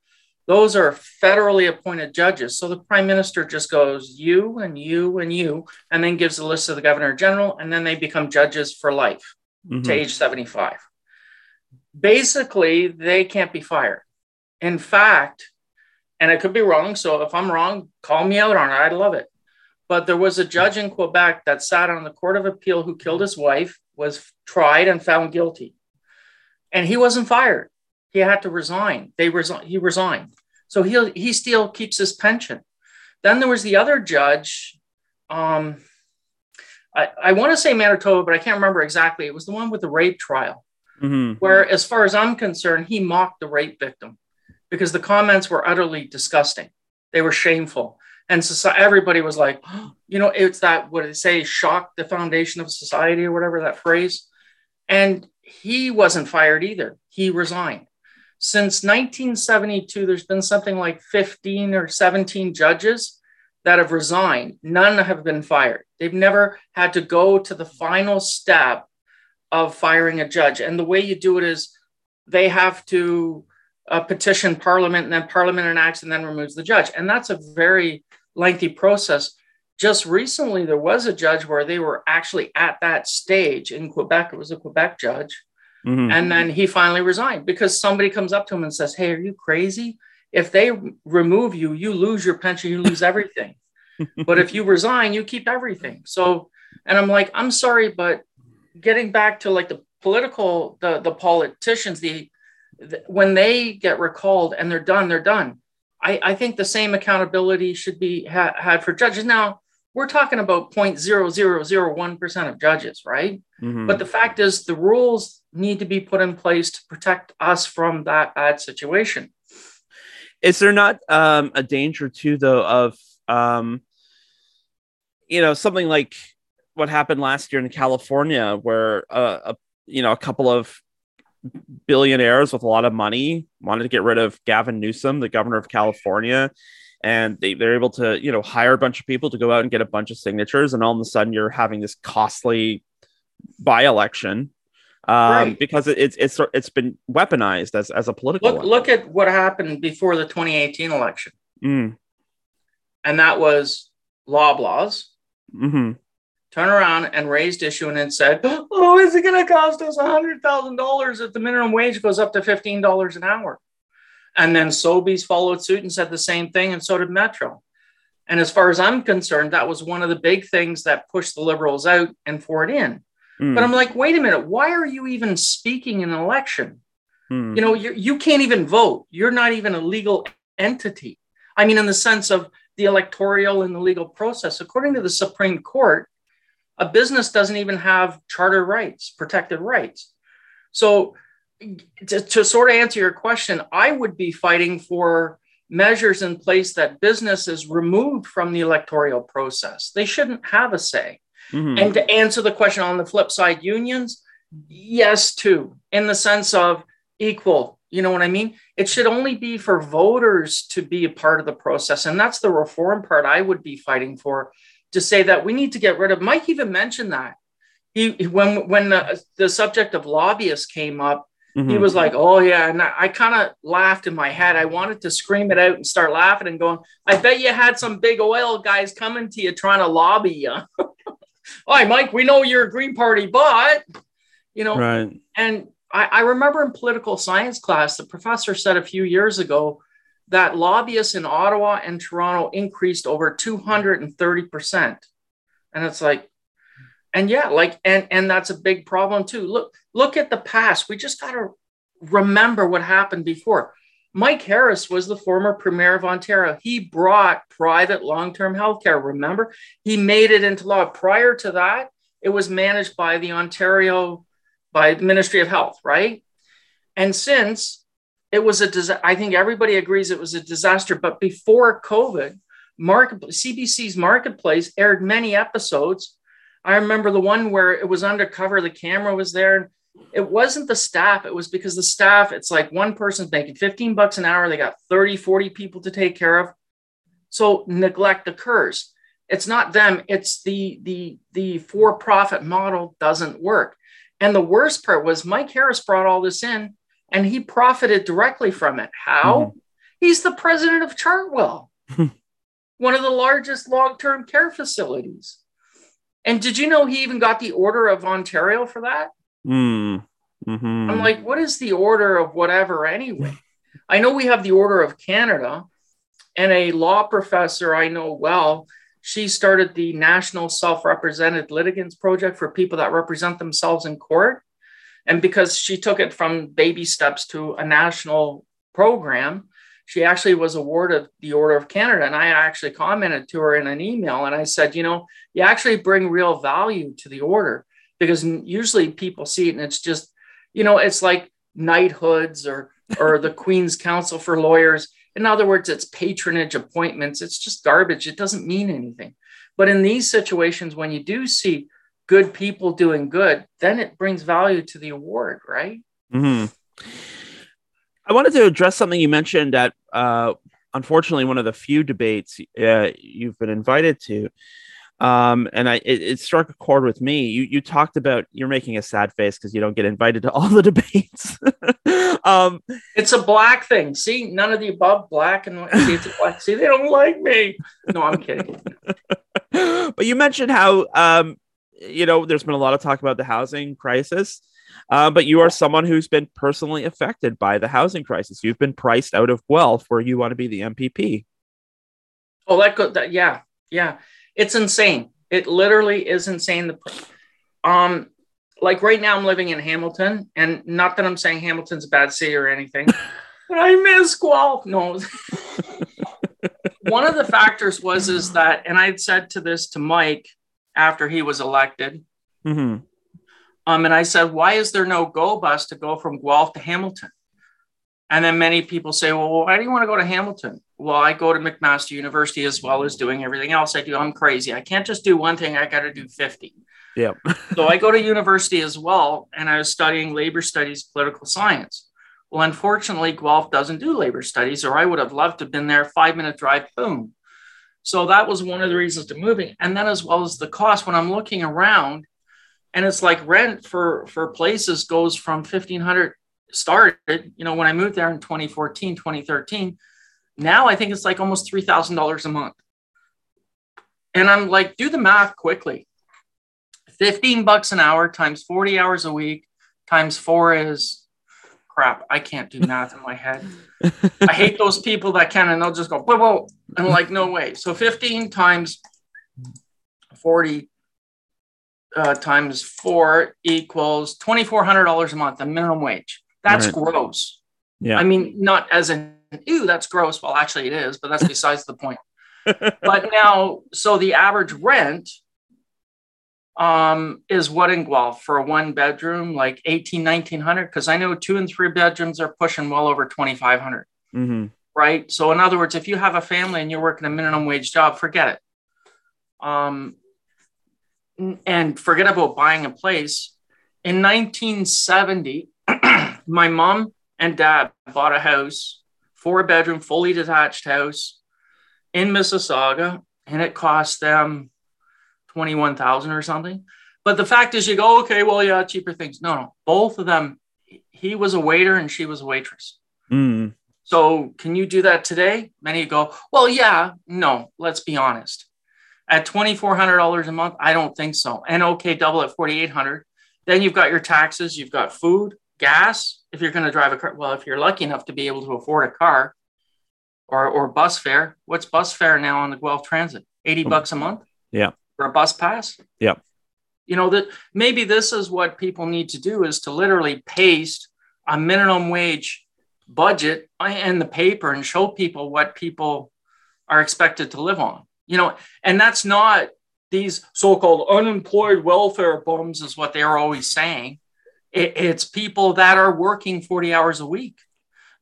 those are federally appointed judges. So the prime minister just goes, you and you and you, and then gives a list to the governor general, and then they become judges for life mm-hmm. to age 75. Basically, they can't be fired. In fact, and I could be wrong. So if I'm wrong, call me out on it. I'd love it. But there was a judge in Quebec that sat on the Court of Appeal who killed his wife, was tried and found guilty. And he wasn't fired. He had to resign. They resign. He resigned. So he he still keeps his pension. Then there was the other judge. Um, I, I want to say Manitoba, but I can't remember exactly. It was the one with the rape trial, mm-hmm. where, as far as I'm concerned, he mocked the rape victim because the comments were utterly disgusting. They were shameful. And so everybody was like, oh, you know, it's that, what they say, shock the foundation of society or whatever that phrase. And he wasn't fired either. He resigned. Since 1972, there's been something like 15 or 17 judges that have resigned. None have been fired. They've never had to go to the final step of firing a judge. And the way you do it is they have to uh, petition Parliament, and then Parliament enacts and then removes the judge. And that's a very lengthy process. Just recently, there was a judge where they were actually at that stage in Quebec. It was a Quebec judge. Mm-hmm. And then he finally resigned because somebody comes up to him and says, Hey, are you crazy? If they remove you, you lose your pension, you lose everything. but if you resign, you keep everything. So, and I'm like, I'm sorry, but getting back to like the political, the, the politicians, the when they get recalled and they're done, they're done. I, I think the same accountability should be ha- had for judges. Now, we're talking about 0.0001% of judges, right? Mm-hmm. But the fact is, the rules need to be put in place to protect us from that bad situation. Is there not um, a danger, too, though, of, um, you know, something like what happened last year in California, where uh, a, you know, a couple of billionaires with a lot of money wanted to get rid of Gavin Newsom, the governor of California. And they, they're able to, you know, hire a bunch of people to go out and get a bunch of signatures. And all of a sudden you're having this costly by election um, right. because it, it's, it's, it's been weaponized as, as a political. Look, look at what happened before the 2018 election. Mm. And that was Loblaws. Mm-hmm turned around and raised issue and then said, Oh, is it going to cost us $100,000 if the minimum wage goes up to $15 an hour? And then Sobeys followed suit and said the same thing, and so did Metro. And as far as I'm concerned, that was one of the big things that pushed the liberals out and Ford in. Mm. But I'm like, wait a minute, why are you even speaking in an election? Mm. You know, you you can't even vote. You're not even a legal entity. I mean, in the sense of the electoral and the legal process. According to the Supreme Court, a business doesn't even have charter rights, protected rights. So, to, to sort of answer your question, I would be fighting for measures in place that business is removed from the electoral process. They shouldn't have a say. Mm-hmm. And to answer the question on the flip side, unions, yes, too, in the sense of equal. You know what I mean? It should only be for voters to be a part of the process. And that's the reform part I would be fighting for to say that we need to get rid of. Mike even mentioned that he when when the, the subject of lobbyists came up, mm-hmm. he was like, "Oh yeah," and I, I kind of laughed in my head. I wanted to scream it out and start laughing and going, "I bet you had some big oil guys coming to you trying to lobby you." Hi, Mike. We know you're a Green Party, but you know, right. And I, I remember in political science class, the professor said a few years ago that lobbyists in Ottawa and Toronto increased over 230%. And it's like, and yeah, like, and and that's a big problem too. Look, look at the past. We just gotta remember what happened before. Mike Harris was the former premier of Ontario. He brought private long term health care. Remember, he made it into law. Prior to that, it was managed by the Ontario, by the Ministry of Health, right? And since it was a disaster, I think everybody agrees it was a disaster. But before COVID, market, CBC's Marketplace aired many episodes. I remember the one where it was undercover, the camera was there and it wasn't the staff it was because the staff it's like one person's making 15 bucks an hour they got 30 40 people to take care of so neglect occurs it's not them it's the the the for profit model doesn't work and the worst part was mike harris brought all this in and he profited directly from it how mm-hmm. he's the president of chartwell one of the largest long-term care facilities and did you know he even got the order of ontario for that Mm. Mm-hmm. I'm like, what is the order of whatever anyway? I know we have the Order of Canada, and a law professor I know well, she started the National Self Represented Litigants Project for people that represent themselves in court. And because she took it from baby steps to a national program, she actually was awarded the Order of Canada. And I actually commented to her in an email and I said, you know, you actually bring real value to the order because usually people see it and it's just, you know, it's like knighthoods or or the Queen's Counsel for Lawyers. In other words, it's patronage appointments. It's just garbage. It doesn't mean anything. But in these situations, when you do see good people doing good, then it brings value to the award, right? Mm-hmm. I wanted to address something you mentioned that, uh, unfortunately, one of the few debates uh, you've been invited to um, and I it, it, struck a chord with me. You you talked about you're making a sad face because you don't get invited to all the debates. um, it's a black thing. See, none of the above. Black and white. See, black. See, they don't like me. No, I'm kidding. but you mentioned how um, you know there's been a lot of talk about the housing crisis. Uh, but you are someone who's been personally affected by the housing crisis. You've been priced out of Guelph, where you want to be the MPP. Oh, that go that yeah, yeah. It's insane. It literally is insane. The um, like right now I'm living in Hamilton, and not that I'm saying Hamilton's a bad city or anything. I miss Guelph. No. One of the factors was is that, and I'd said to this to Mike after he was elected. Mm-hmm. Um, and I said, why is there no go bus to go from Guelph to Hamilton? And then many people say, well, why do you want to go to Hamilton? Well, I go to McMaster University as well as doing everything else I do. I'm crazy. I can't just do one thing, I got to do 50. Yeah. so I go to university as well, and I was studying labor studies, political science. Well, unfortunately, Guelph doesn't do labor studies, or I would have loved to have been there, five minute drive, boom. So that was one of the reasons to moving. And then as well as the cost, when I'm looking around, and it's like rent for for places goes from 1500 started, you know, when I moved there in 2014, 2013, now I think it's like almost $3,000 a month. And I'm like, do the math quickly. 15 bucks an hour times 40 hours a week times four is crap. I can't do math in my head. I hate those people that can and they'll just go, whoa, whoa. And I'm like, no way. So 15 times 40 uh, times four equals $2,400 a month, the minimum wage. That's right. gross. Yeah. I mean, not as an, ew, that's gross. Well, actually, it is, but that's besides the point. But now, so the average rent um, is what in Guelph for a one bedroom, like 18, 1900? Because I know two and three bedrooms are pushing well over 2500. Mm-hmm. Right. So, in other words, if you have a family and you're working a minimum wage job, forget it. Um, and forget about buying a place. In 1970, my mom and dad bought a house, four bedroom, fully detached house in Mississauga, and it cost them 21,000 or something. But the fact is, you go, okay, well, yeah, cheaper things. No, no, both of them, he was a waiter and she was a waitress. Mm. So, can you do that today? Many go, well, yeah, no, let's be honest. At $2,400 a month, I don't think so. And okay, double at 4,800. Then you've got your taxes, you've got food, gas if you're going to drive a car. Well, if you're lucky enough to be able to afford a car or, or bus fare, what's bus fare now on the Guelph Transit? 80 hmm. bucks a month? Yeah. For a bus pass? Yeah. You know, that maybe this is what people need to do is to literally paste a minimum wage budget in the paper and show people what people are expected to live on. You know, and that's not these so-called unemployed welfare bums is what they're always saying. It, it's people that are working 40 hours a week.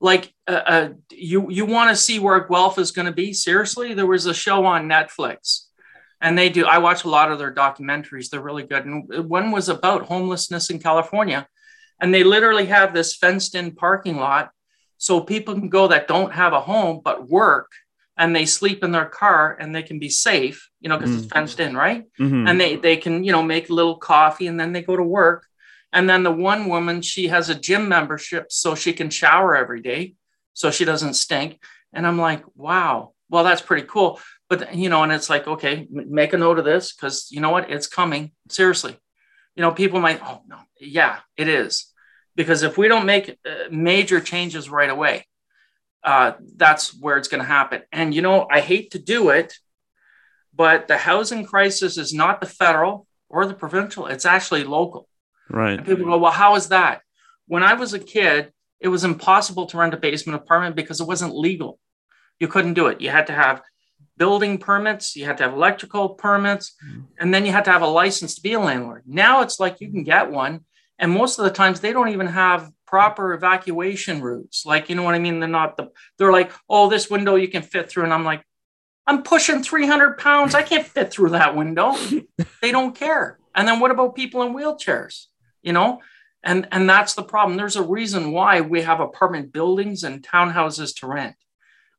Like uh, uh, you, you want to see where Guelph is going to be. Seriously, there was a show on Netflix and they do i watch a lot of their documentaries they're really good. And one was about homelessness in california. And they literally have this fenced in parking lot so people can go that don't have a home but work and they sleep in their car and they can be safe you know because mm. it's fenced in right? Mm-hmm. and they they can you know make a little coffee and then they go to work. And then the one woman she has a gym membership so she can shower every day so she doesn't stink. And i'm like wow well that's pretty cool but you know and it's like okay make a note of this because you know what? It's coming. Seriously. You know people might oh no. Yeah it is. Because if we don't make uh, major changes right away uh, that's where it's going to happen. And you know i hate to do it but the housing crisis is not the federal or the provincial it's actually local. Right. And people go well how is that? When i was a kid it was impossible to rent a basement apartment because it wasn't legal. You couldn't do it. You had to have building permits, you had to have electrical permits, mm-hmm. and then you had to have a license to be a landlord. Now it's like you can get one, and most of the times they don't even have proper evacuation routes. Like, you know what I mean? They're not the, they're like, oh, this window you can fit through. And I'm like, I'm pushing 300 pounds. I can't fit through that window. they don't care. And then what about people in wheelchairs? You know, and and that's the problem. There's a reason why we have apartment buildings and townhouses to rent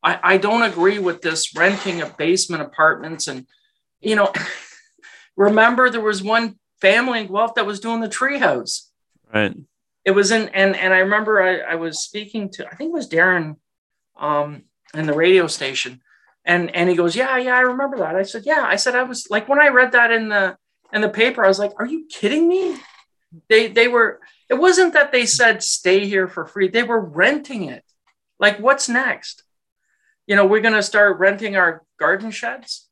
I, I don't agree with this renting of basement apartments. And, you know, remember there was one family in Guelph that was doing the treehouse. Right. It was in, and, and I remember I, I was speaking to, I think it was Darren um, in the radio station. And, and he goes, yeah, yeah, I remember that. I said, yeah. I said, I was like, when I read that in the, in the paper, I was like, are you kidding me? They, they were, it wasn't that they said stay here for free. They were renting it. Like, what's next? You know, we're going to start renting our garden sheds.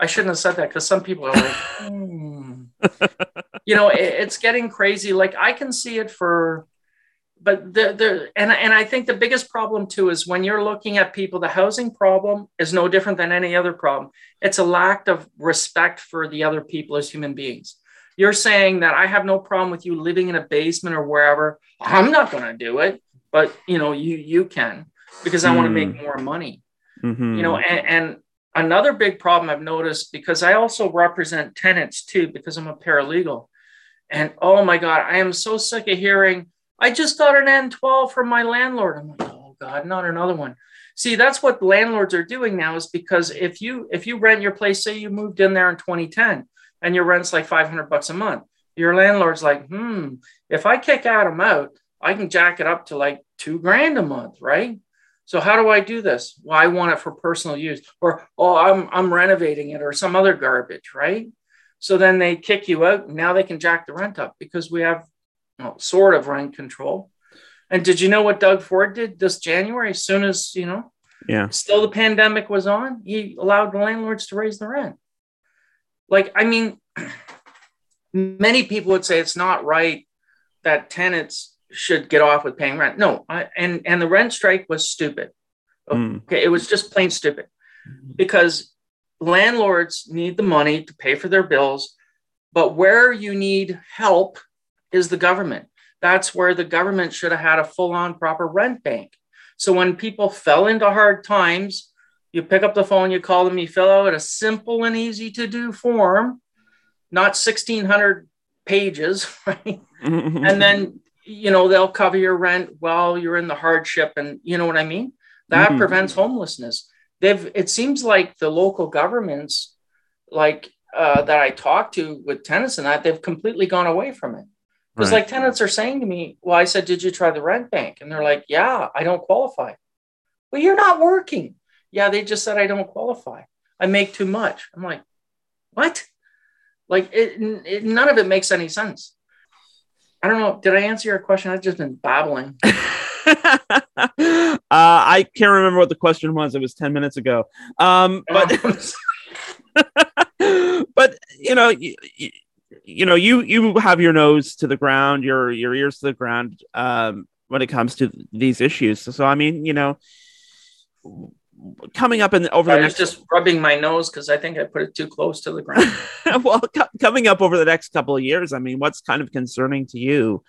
I shouldn't have said that because some people are like, hmm. you know, it, it's getting crazy. Like I can see it for, but the, the, and, and I think the biggest problem too is when you're looking at people, the housing problem is no different than any other problem. It's a lack of respect for the other people as human beings. You're saying that I have no problem with you living in a basement or wherever. I'm not going to do it, but you know, you, you can because I mm. want to make more money mm-hmm. you know and, and another big problem i've noticed because i also represent tenants too because i'm a paralegal. And oh my god i am so sick of hearing i just got an n12 from my landlord. I'm like oh god not another one. See that's what landlords are doing now is because if you if you rent your place say you moved in there in 2010 and your rent's like 500 bucks a month your landlord's like hmm if i kick adam out i can jack it up to like two grand a month right so how do I do this? Well, I want it for personal use, or oh, I'm I'm renovating it, or some other garbage, right? So then they kick you out. Now they can jack the rent up because we have well, sort of rent control. And did you know what Doug Ford did this January? As soon as you know, yeah, still the pandemic was on, he allowed the landlords to raise the rent. Like, I mean, many people would say it's not right that tenants should get off with paying rent. No, I, and and the rent strike was stupid. Mm. Okay, it was just plain stupid because landlords need the money to pay for their bills, but where you need help is the government. That's where the government should have had a full-on proper rent bank. So when people fell into hard times, you pick up the phone, you call them, you fill out a simple and easy to do form, not 1600 pages, right? and then you know they'll cover your rent while you're in the hardship and you know what i mean? That mm-hmm. prevents homelessness. They've it seems like the local governments like uh, that i talked to with tenants and that they've completely gone away from it. Because right. like tenants are saying to me well i said did you try the rent bank? And they're like yeah i don't qualify. Well you're not working. Yeah they just said i don't qualify. I make too much. I'm like what? Like it, it none of it makes any sense I don't know. Did I answer your question? I've just been babbling. uh, I can't remember what the question was. It was 10 minutes ago. Um, but, but you know, you, you, know, you, you have your nose to the ground, your, your ears to the ground. Um, when it comes to these issues. So, so I mean, you know, coming up in the, over I the was next just rubbing my nose because I think I put it too close to the ground. well, co- coming up over the next couple of years, I mean, what's kind of concerning to you?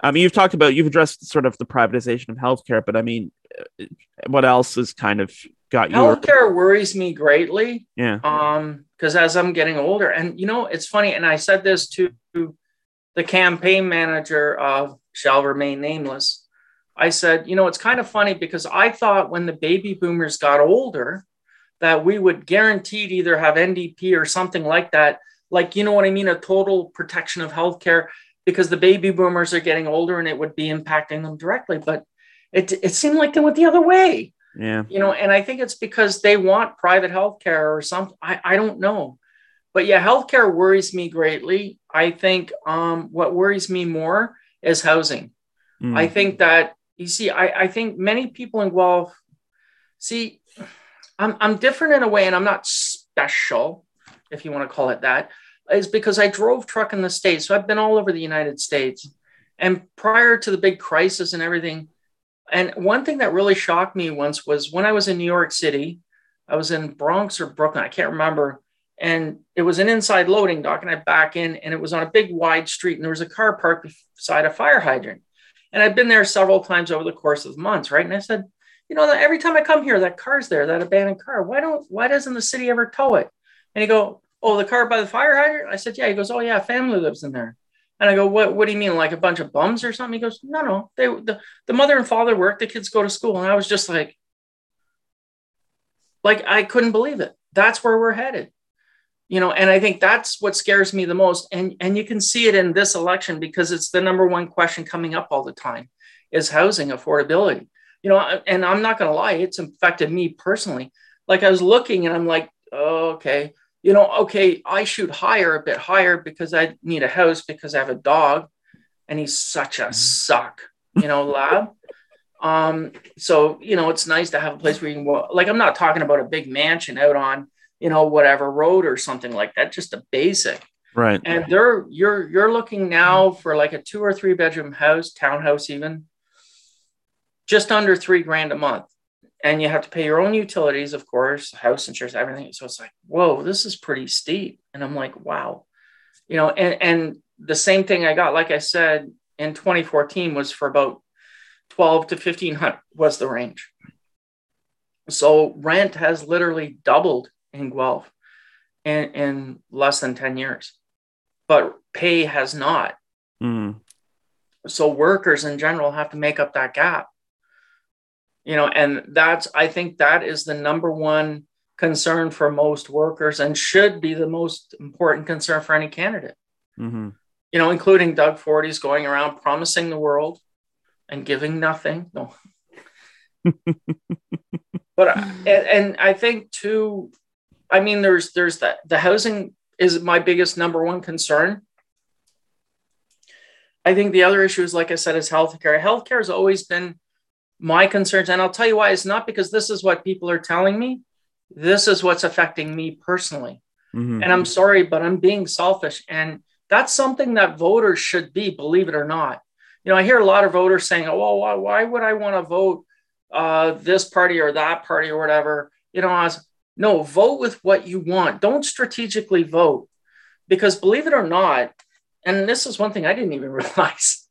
I mean, you've talked about you've addressed sort of the privatization of healthcare, but I mean, uh, what else has kind of got you? Healthcare worries me greatly. Yeah. Um, because as I'm getting older, and you know, it's funny, and I said this to the campaign manager of Shall Remain Nameless. I said, you know, it's kind of funny because I thought when the baby boomers got older, that we would guaranteed either have NDP or something like that. Like, you know what I mean? A total protection of healthcare because the baby boomers are getting older and it would be impacting them directly. But it, it seemed like they went the other way Yeah. you know and i think it's because they want private healthcare or something I, I don't know but yeah healthcare worries me greatly i think um, what worries me more is housing Mm. i think that you see I, I think many people in guelph see I'm, I'm different in a way and i'm not special if you want to call it that is because i drove truck in the states so i've been all over the united states and prior to the big crisis and everything and one thing that really shocked me once was when I was in New York City, I was in Bronx or Brooklyn, I can't remember. And it was an inside loading dock, and I back in, and it was on a big wide street, and there was a car parked beside a fire hydrant. And I've been there several times over the course of months, right? And I said, you know, every time I come here, that car's there, that abandoned car. Why don't why doesn't the city ever tow it? And he go, Oh, the car by the fire hydrant? I said, Yeah. He goes, Oh yeah, family lives in there. And I go, what, what do you mean? Like a bunch of bums or something? He goes, no, no, they, the, the mother and father work, the kids go to school. And I was just like, like, I couldn't believe it. That's where we're headed, you know? And I think that's what scares me the most. And, and you can see it in this election because it's the number one question coming up all the time is housing affordability, you know? And I'm not going to lie, it's affected me personally. Like I was looking and I'm like, oh, okay, you know, okay, I shoot higher, a bit higher because I need a house because I have a dog and he's such a suck, you know, lab. Um, so, you know, it's nice to have a place where you can, wa- like, I'm not talking about a big mansion out on, you know, whatever road or something like that, just a basic. Right. And they're, you're, you're looking now for like a two or three bedroom house, townhouse, even just under three grand a month and you have to pay your own utilities, of course, house insurance, everything. So it's like, whoa, this is pretty steep. And I'm like, wow, you know, and, and the same thing I got, like I said, in 2014 was for about 12 to 1500 was the range. So rent has literally doubled in Guelph in, in less than 10 years, but pay has not. Mm. So workers in general have to make up that gap. You know and that's i think that is the number one concern for most workers and should be the most important concern for any candidate. Hmm you know including doug Ford's going around promising the world and giving nothing. No. But and, and i think too i mean there's there's that the housing is my biggest number one concern. I think the other issue is like i said is healthcare. Healthcare has always been my concerns and i'll tell you why it's not because this is what people are telling me. This is what's affecting me personally. Hmm and i'm sorry but i'm being selfish and that's something that voters should be believe it or not. You know i hear a lot of voters saying oh well, why, why would i want to vote uh, this party or that party or whatever? You know i was no vote with what you want. Don't strategically vote. Because believe it or not and this is one thing i didn't even realize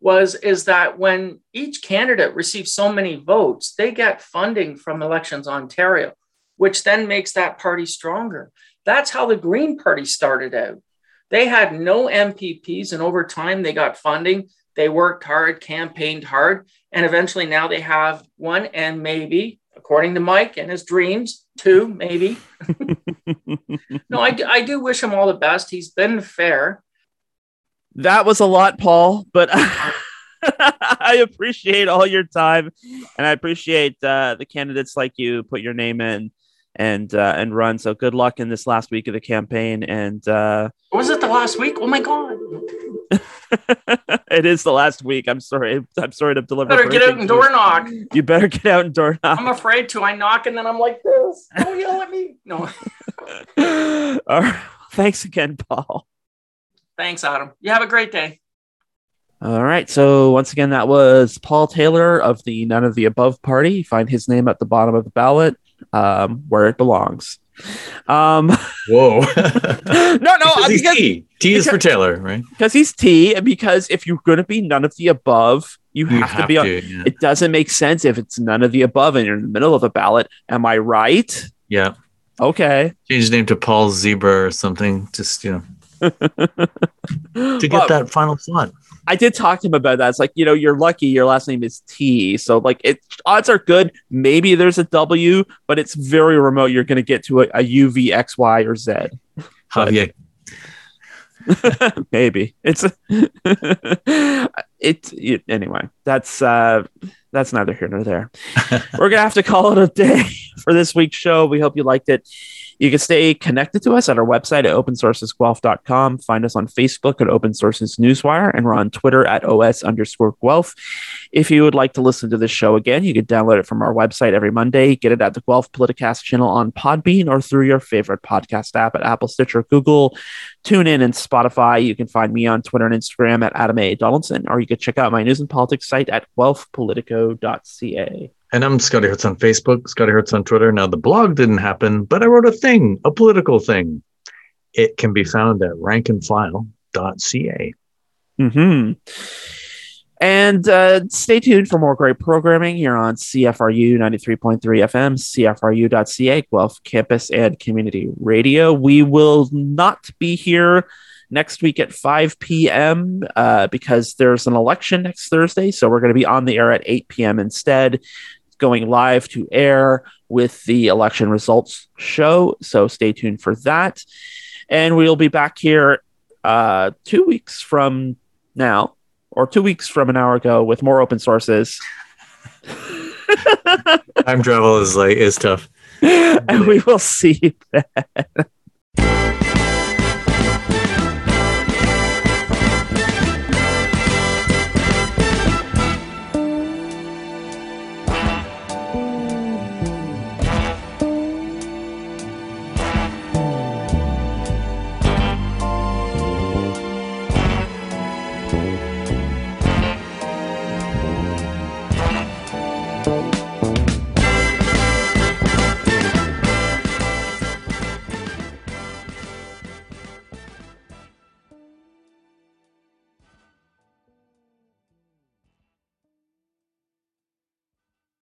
was is that when each candidate receives so many votes they get funding from elections ontario which then makes that party stronger. That's how the green party started out. They had no mpps and over time they got funding. They worked hard campaigned hard and eventually now they have one and maybe according to mike and his dreams two maybe. No I, I do wish him all the best. He's been fair. That was a lot, Paul, but I appreciate all your time, and I appreciate uh, the candidates like you put your name in and uh, and run. So good luck in this last week of the campaign, and uh, was it the last week oh my god it is the last week. I'm sorry. I'm sorry to deliver. better get out and door knock You better get out and door knock. i'm afraid to i knock and then i'm like this don't yell at me no all right. Thanks again, Paul. thanks adam you have a great day All right. So once again, that was Paul Taylor of the None of the Above Party. Find his name at the bottom of the ballot, um, where it belongs. Um, Whoa. no, no, because he's because, T. T is for Taylor, right? because he's T, and because if you're going to be none of the above, you, You have, to be on. yeah. It doesn't make sense if it's none of the above and you're in the middle of the ballot. Am I right? yeah. Okay. Change his name to Paul Zebra or something. Just, you know, to get But that final slot. I did talk to him about that. It's like, you know, you're lucky your last name is T. So, like, it odds are good. Maybe there's a W, but it's very remote. You're going to get to a, a U, V, X, Y, or Z. Javier. Maybe it's it, it anyway. That's uh that's neither here nor there. We're gonna have to call it a day for this week's show. We hope you liked it. You can stay connected to us at our website at opensourcesguelph.com. Find us on Facebook at Open Sources Newswire, and we're on Twitter at OS underscore Guelph. If you would like to listen to this show again, you can download it from our website every Monday. Get it at the Guelph Politicast channel on Podbean or through your favorite podcast app at Apple, Stitcher, Google, TuneIn, and Spotify. You can find me on Twitter and Instagram at Adam A. Donaldson, or you can check out my news and politics site at guelphpolitico.ca. And I'm Scotty Hertz on Facebook, Scotty Hertz on Twitter. Now, the blog didn't happen, but I wrote a thing, a political thing. It can be found at rankandfile.ca. hmm And uh, stay tuned for more great programming here on CFRU 93.3 FM, CFRU.ca, Guelph Campus and Community Radio. We will not be here next week at 5 p.m. Uh, because there's an election next Thursday. So we're going to be on the air at 8 p.m. instead, going live to air with the election results show. So stay tuned for that. And we'll be back here uh, two weeks from now or two weeks from an hour ago with more open sources. Time travel is like is tough. and we will see you then.